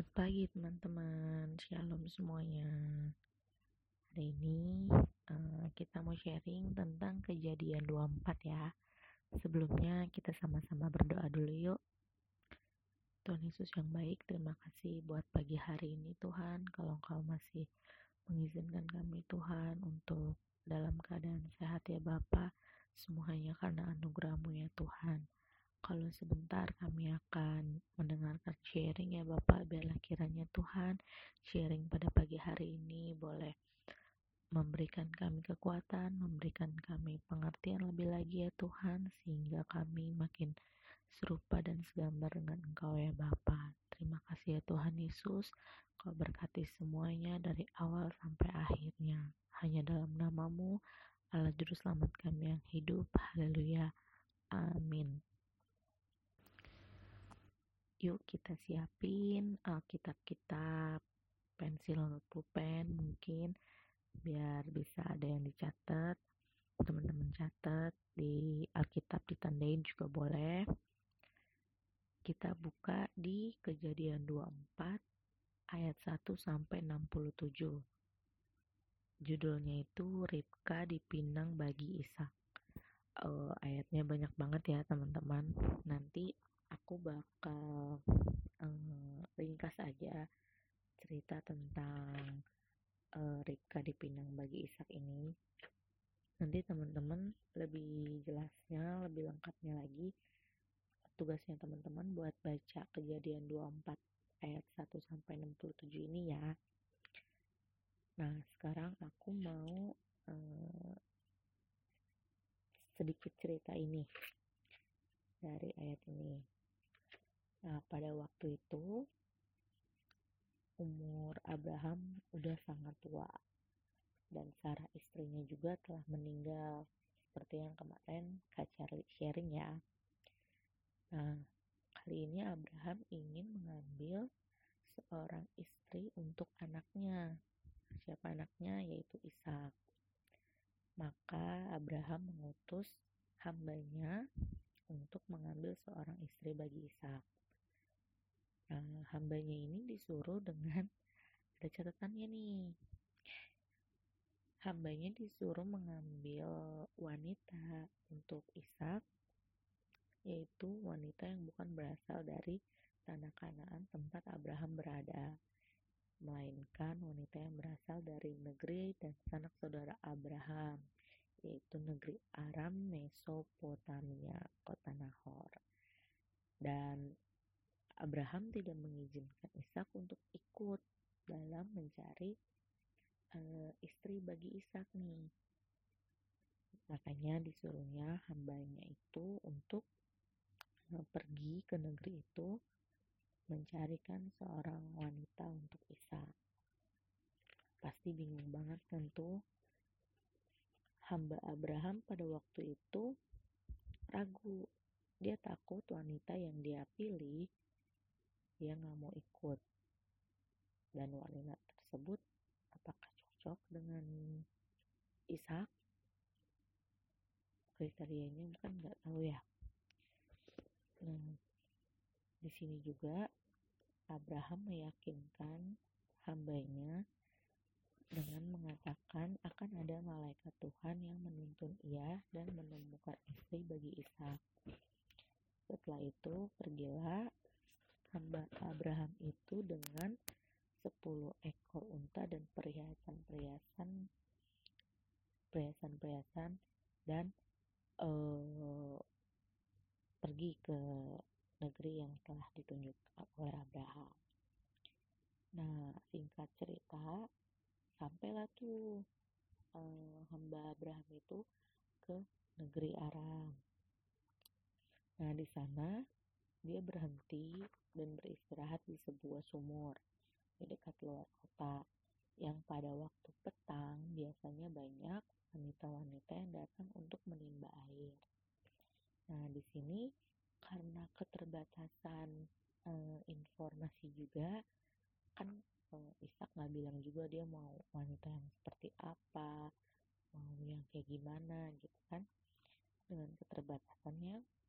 Selamat pagi teman-teman, shalom semuanya. Hari ini uh, kita mau sharing tentang kejadian 24 ya. Sebelumnya kita sama-sama berdoa dulu yuk. Tuhan Yesus yang baik, terima kasih buat pagi hari ini Tuhan. Kalau Engkau masih mengizinkan kami Tuhan untuk dalam keadaan sehat ya Bapa, semuanya karena anugerahmu ya Tuhan kalau sebentar kami akan mendengarkan sharing ya Bapak. Biarlah kiranya Tuhan sharing pada pagi hari ini boleh memberikan kami kekuatan memberikan kami pengertian lebih lagi ya Tuhan sehingga kami makin serupa dan segambar dengan Engkau ya Bapa terima kasih ya Tuhan Yesus. Kau berkati semuanya dari awal sampai akhirnya. Hanya dalam namamu Allah Juru Selamat kami yang hidup. Haleluya. Amin yuk kita siapin Alkitab-kitab, pensil pulpen mungkin biar bisa ada yang dicatat. Teman-teman catat di Alkitab ditandain juga boleh. Kita buka di Kejadian 24 ayat 1 sampai 67. Judulnya itu Ribka dipinang bagi Ishak. Uh, ayatnya banyak banget ya teman-teman. Nanti aku bakal um, ringkas aja cerita tentang uh, Ribka dipinang bagi Ishak ini. Nanti teman-teman lebih jelasnya, lebih lengkapnya lagi tugasnya teman-teman buat baca kejadian 24 ayat 1 sampai 67 ini ya. Nah, sekarang aku mau uh, sedikit cerita ini dari ayat ini. Nah, pada waktu itu umur Abraham udah sangat tua dan Sarah istrinya juga telah meninggal seperti yang kemarin Kak Charlie sharing ya. Nah, kali ini Abraham ingin mengambil seorang istri untuk anaknya. Siapa anaknya? Yaitu Ishak. Maka Abraham mengutus hambanya untuk mengambil seorang istri bagi Ishak uh, hambanya ini disuruh dengan ada catatannya nih. Hambanya disuruh mengambil wanita untuk Ishak yaitu wanita yang bukan berasal dari tanah Kanaan tempat Abraham berada melainkan wanita yang berasal dari negeri dan sanak saudara Abraham yaitu negeri Aram Mesopotamia kota Nahor. Dan Abraham tidak mengizinkan Ishak untuk ikut dalam mencari uh, istri bagi Ishak nih. Makanya disuruhnya hambanya itu untuk uh, pergi ke negeri itu mencarikan seorang wanita untuk Ishak. Pasti bingung banget tentu. Hamba Abraham pada waktu itu ragu. Dia takut wanita yang dia pilih dia nggak mau ikut. Dan wanita tersebut apakah cocok dengan Ishak? Kriterianya bukan nggak tahu ya. Nah di sini juga Abraham meyakinkan hambanya dengan mengatakan akan ada malaikat Tuhan yang menuntun ia dan menemukan istri bagi Ishak. Setelah itu pergilah Abraham itu dengan sepuluh ekor unta dan perhiasan-perhiasan perhiasan-perhiasan dan uh, pergi ke negeri yang telah ditunjuk oleh Abraham. Nah, singkat cerita, sampailah tuh uh, hamba Abraham itu ke negeri Aram. Nah, di sana dia berhenti dan beristirahat di sebuah sumur di dekat luar kota yang pada waktu petang biasanya banyak wanita-wanita yang datang untuk menimba air. Nah, di sini karena keterbatasan e, informasi juga kan e, Ishak nggak bilang juga dia mau wanita yang seperti apa, mau yang kayak gimana gitu kan. Dengan keterbatasannya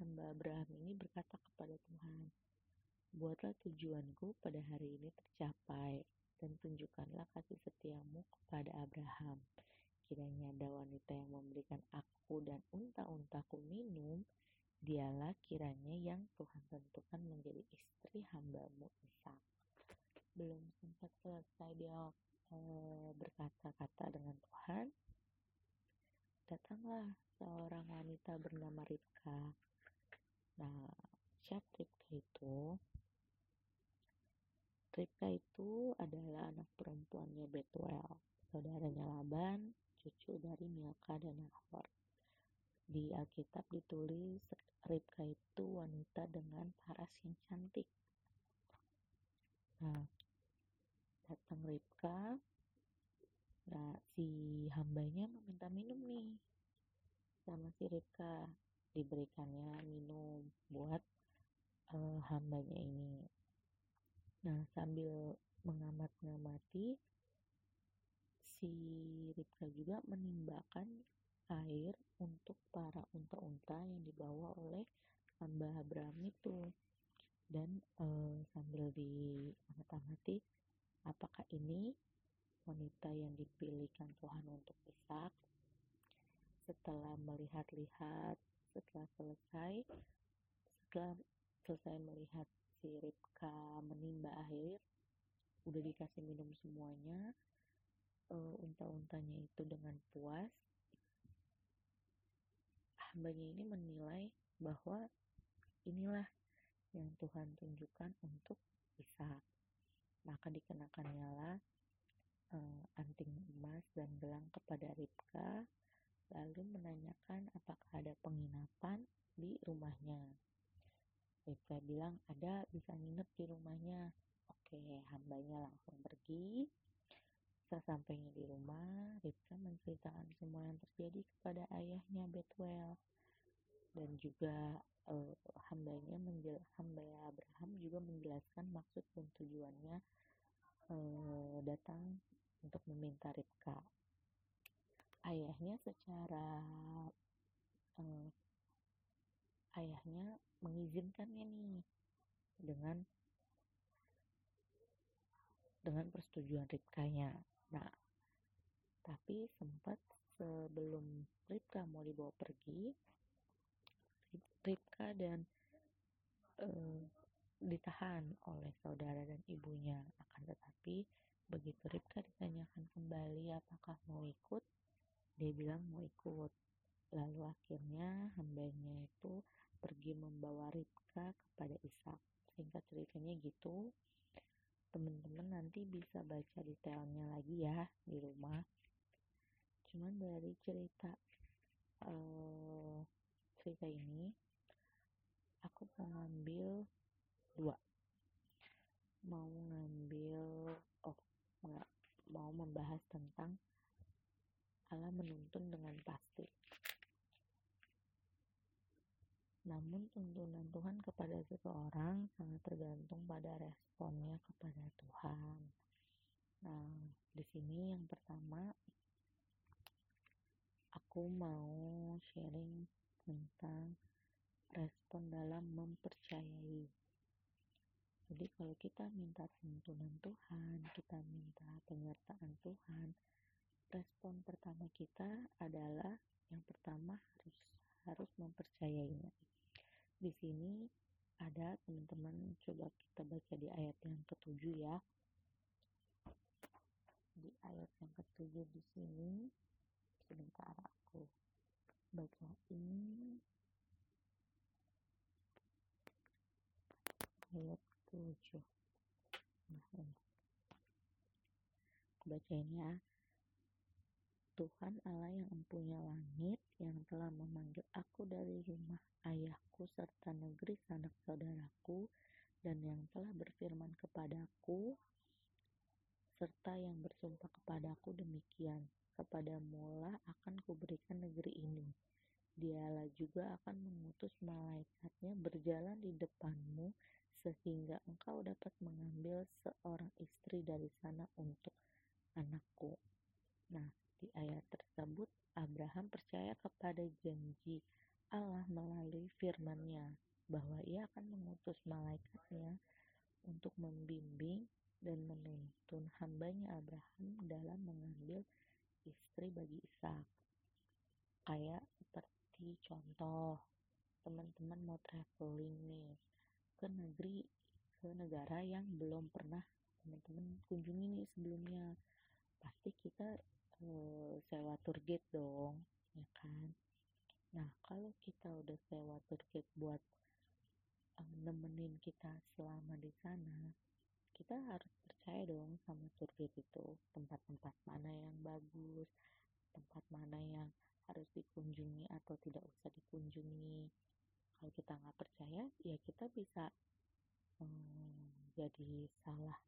hamba Abraham ini berkata kepada Tuhan, Buatlah tujuanku pada hari ini tercapai, dan tunjukkanlah kasih setiamu kepada Abraham. Kiranya ada wanita yang memberikan aku dan unta-untaku minum, dialah kiranya yang Tuhan tentukan menjadi istri hambamu Ishak. Belum sempat selesai dia e, berkata-kata dengan Tuhan, datanglah seorang wanita bernama Ribka. Nah, siapa Ribka itu? Ribka itu adalah anak perempuannya Betuel, saudaranya Laban, cucu dari Milka dan Nahor. Di Alkitab ditulis Ribka itu wanita dengan paras yang cantik. Nah, datang Ribka, nah si hambanya meminta minum nih sama si Ribka diberikannya minum buat uh, hambanya ini Nah, sambil mengamat-ngamati, si Ribka juga menimbakan air untuk para unta-unta yang dibawa oleh hamba Abraham itu. Dan e, sambil diamat-amati, apakah ini wanita yang dipilihkan Tuhan untuk Ishak? Setelah melihat-lihat, setelah selesai, setelah selesai melihat si Ripka menimba air udah dikasih minum semuanya uh, unta-untanya itu dengan puas hambanya ini menilai bahwa inilah yang Tuhan tunjukkan untuk bisa maka dikenakannya lah uh, anting emas dan gelang kepada Ripka lalu menanyakan apakah ada penginapan di rumahnya Rifka bilang ada bisa nginep di rumahnya. Oke, hambanya langsung pergi. Sesampainya di rumah, Rifka menceritakan semua yang terjadi kepada ayahnya Betwell dan juga uh, hambanya hamba Abraham juga menjelaskan maksud dan tujuannya uh, datang untuk meminta Rifka. Ayahnya secara uh, ayahnya mengizinkannya nih dengan dengan persetujuan Ripkanya. Nah, tapi sempat sebelum Ripka mau dibawa pergi, Ripka dan uh, ditahan oleh saudara dan ibunya. Akan tetapi begitu Ripka ditanyakan kembali apakah mau ikut, dia bilang mau ikut. Lalu akhirnya hambanya itu pergi membawa Ribka kepada Ishak. Singkat ceritanya gitu. Teman-teman nanti bisa baca detailnya lagi ya di rumah. Cuman dari cerita uh, cerita ini aku mau ngambil dua mau ngambil oh enggak mau membahas tentang Allah menuntun dengan pasti namun tuntunan Tuhan kepada seseorang sangat tergantung pada responnya kepada Tuhan. Nah, di sini yang pertama aku mau sharing tentang respon dalam mempercayai. Jadi kalau kita minta tuntunan Tuhan, kita minta penyertaan Tuhan, respon pertama kita adalah yang pertama harus harus mempercayainya di sini ada teman-teman coba kita baca di ayat yang ketujuh ya. Di ayat yang ketujuh di sini sebentar aku baca ini. Ayat tujuh nah ini. Baca ini ya Tuhan Allah yang empunya langit yang telah memanggil aku dari rumah ayahku serta negeri sanak saudaraku dan yang telah berfirman kepadaku serta yang bersumpah kepadaku demikian kepada mula akan kuberikan negeri ini dialah juga akan mengutus malaikatnya berjalan di depanmu sehingga engkau dapat mengambil seorang istri dari sana untuk anakku. Nah, di ayat tersebut, Abraham percaya kepada janji Allah melalui firman-Nya bahwa ia akan mengutus malaikatnya untuk membimbing dan menuntun hambanya Abraham dalam mengambil istri bagi Ishak. Kayak seperti contoh, teman-teman mau traveling nih ke negeri ke negara yang belum pernah teman-teman kunjungi nih sebelumnya. Pasti kita e, sewa tour guide dong, ya kan? Nah, kalau kita udah sewa tour guide buat nemenin kita selama di sana, kita harus percaya dong sama guide itu. Tempat-tempat mana yang bagus tempat mana yang harus dikunjungi atau tidak usah dikunjungi. Kalau kita nggak percaya ya kita bisa hmm, jadi salah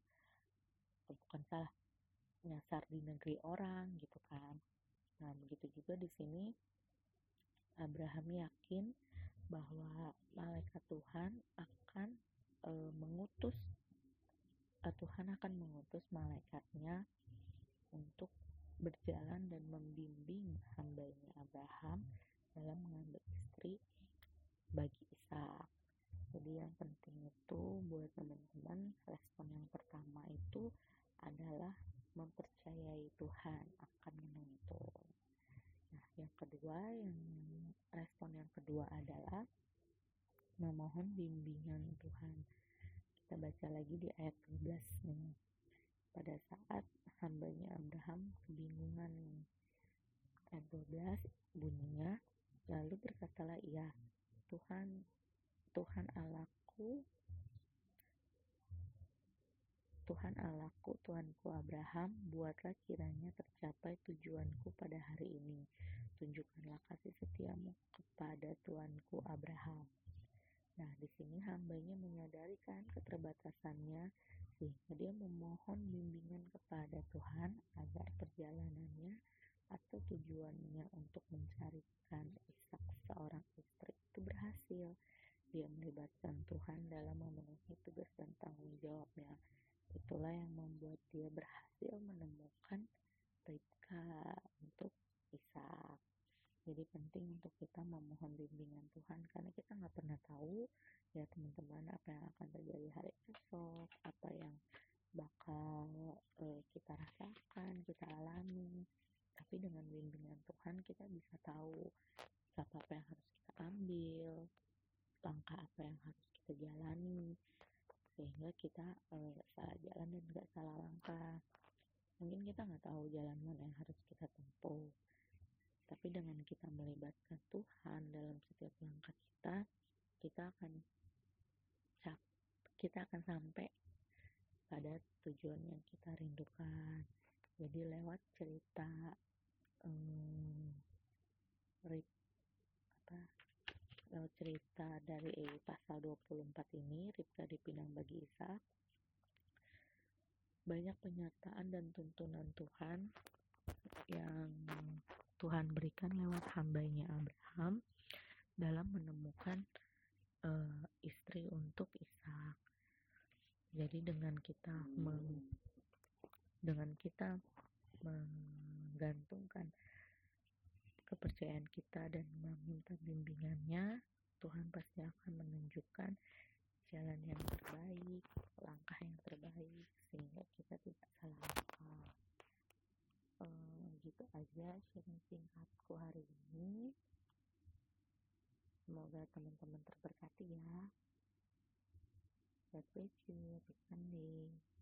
bukan salah nyasar di negeri orang gitu kan. Nah begitu juga di sini Abraham yakin bahwa malaikat Tuhan akan e, mengutus Tuhan akan mengutus malaikatnya untuk berjalan dan membimbing hambanya Abraham dalam mengambil istri bagi Ishak. Jadi yang penting itu buat teman-teman respon yang pertama itu adalah mempercayai Tuhan akan menuntun. Nah, yang kedua yang respon yang kedua adalah memohon bimbingan Tuhan kita baca lagi di ayat 12 nih. Pada saat hambanya Abraham kebingungan. Ayat 12 bunyinya, lalu berkatalah ia, Tuhan, Tuhan Allahku, Tuhan Allahku, Tuhanku Abraham, buatlah kiranya tercapai tujuanku pada hari ini. Tunjukkanlah kasih setiamu kepada Tuanku Abraham. Nah, di sini hambanya menyadari kan keterbatasannya sehingga dia memohon bimbingan kepada Tuhan agar perjalanannya atau tujuannya untuk mencarikan Ishak seorang istri itu berhasil. Dia melibatkan Tuhan dalam memenuhi tugas dan tanggung jawabnya. Itulah yang membuat dia berhasil menemukan Ribka untuk Ishak jadi penting untuk kita memohon bimbingan Tuhan karena kita nggak pernah tahu ya teman-teman apa yang akan terjadi hari esok apa yang bakal uh, kita rasakan kita alami. Tapi dengan bimbingan Tuhan kita bisa tahu apa apa yang harus kita ambil langkah apa yang harus kita jalani sehingga kita eh, nggak uh, salah jalan dan nggak salah langkah. Mungkin kita nggak tahu jalan mana yang harus kita tempuh tapi dengan kita melibatkan Tuhan dalam setiap langkah kita, kita akan kita akan sampai pada tujuan yang kita rindukan. Jadi lewat cerita um, apa lewat cerita dari pasal 24 ini Ribka dipinang bagi Isa banyak penyertaan dan tuntunan Tuhan yang Tuhan berikan lewat hambanya Abraham dalam menemukan uh, istri untuk Ishak. Jadi dengan kita meng, dengan kita menggantungkan kepercayaan kita dan meminta bimbingannya, Tuhan pasti akan menunjukkan jalan yang terbaik, langkah yang terbaik sehingga kita tidak salah langkah uh, gitu aja sharing singkatku hari ini. Semoga teman-teman terberkati ya. God bless you. Happy